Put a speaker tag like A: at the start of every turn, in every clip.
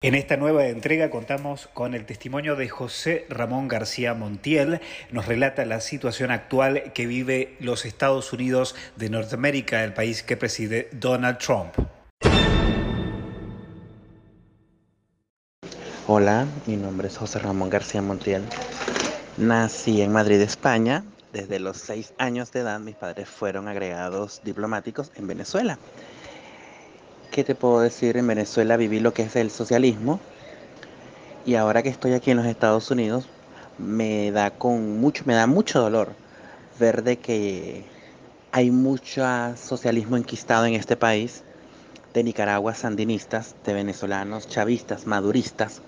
A: En esta nueva entrega contamos con el testimonio de José Ramón García Montiel. Nos relata la situación actual que vive los Estados Unidos de Norteamérica, el país que preside Donald Trump.
B: Hola, mi nombre es José Ramón García Montiel. Nací en Madrid, España. Desde los seis años de edad mis padres fueron agregados diplomáticos en Venezuela. ¿Qué te puedo decir? En Venezuela viví lo que es el socialismo y ahora que estoy aquí en los Estados Unidos me da con mucho, me da mucho dolor ver de que hay mucho socialismo enquistado en este país, de Nicaragua sandinistas, de venezolanos chavistas, maduristas,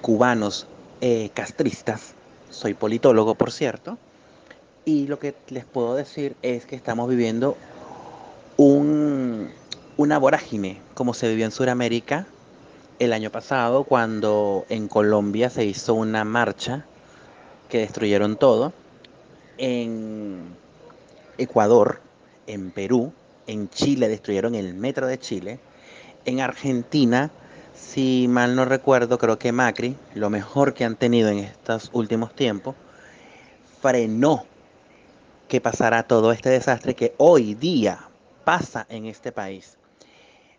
B: cubanos eh, castristas. Soy politólogo, por cierto. Y lo que les puedo decir es que estamos viviendo una vorágine como se vivió en Sudamérica el año pasado cuando en Colombia se hizo una marcha que destruyeron todo, en Ecuador, en Perú, en Chile destruyeron el metro de Chile, en Argentina, si mal no recuerdo, creo que Macri, lo mejor que han tenido en estos últimos tiempos, frenó que pasara todo este desastre que hoy día pasa en este país.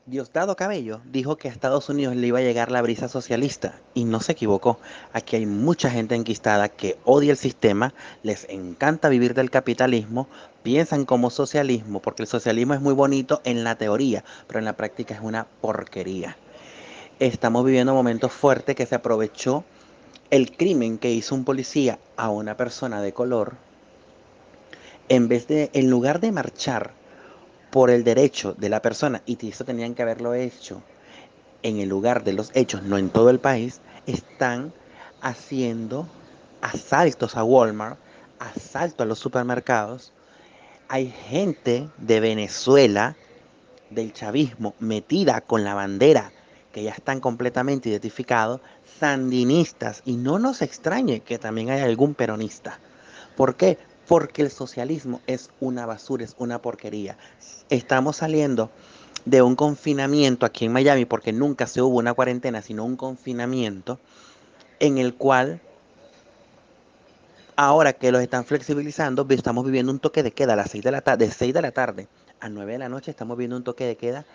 B: Diosdado Cabello dijo que a Estados Unidos le iba a llegar la brisa socialista y no se equivocó. Aquí hay mucha gente enquistada que odia el sistema, les encanta vivir del capitalismo, piensan como socialismo, porque el socialismo es muy bonito en la teoría, pero en la práctica es una porquería. Estamos viviendo momentos fuertes que se aprovechó el crimen que hizo un policía a una persona de color. En vez de, en lugar de marchar por el derecho de la persona, y eso tenían que haberlo hecho en el lugar de los hechos, no en todo el país, están haciendo asaltos a Walmart, asaltos a los supermercados. Hay gente de Venezuela, del chavismo, metida con la bandera, que ya están completamente identificados, sandinistas, y no nos extrañe que también haya algún peronista. ¿Por qué? Porque el socialismo es una basura, es una porquería. Estamos saliendo de un confinamiento aquí en Miami, porque nunca se hubo una cuarentena, sino un confinamiento en el cual ahora que los están flexibilizando, estamos viviendo un toque de queda a las 6 de la tarde, de 6 de la tarde a 9 de la noche estamos viendo un toque de queda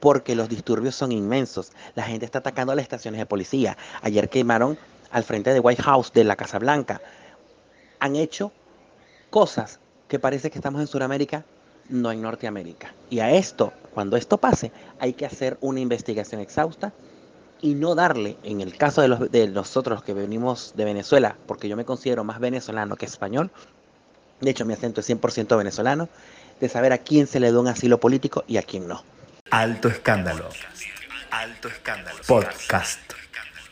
B: porque los disturbios son inmensos. La gente está atacando las estaciones de policía. Ayer quemaron al frente de White House de la Casa Blanca. Han hecho cosas que parece que estamos en Sudamérica, no en Norteamérica. Y a esto, cuando esto pase, hay que hacer una investigación exhausta y no darle, en el caso de, los, de nosotros que venimos de Venezuela, porque yo me considero más venezolano que español, de hecho mi acento es 100% venezolano, de saber a quién se le da un asilo político y a quién no.
A: Alto escándalo. Alto escándalo. Podcast.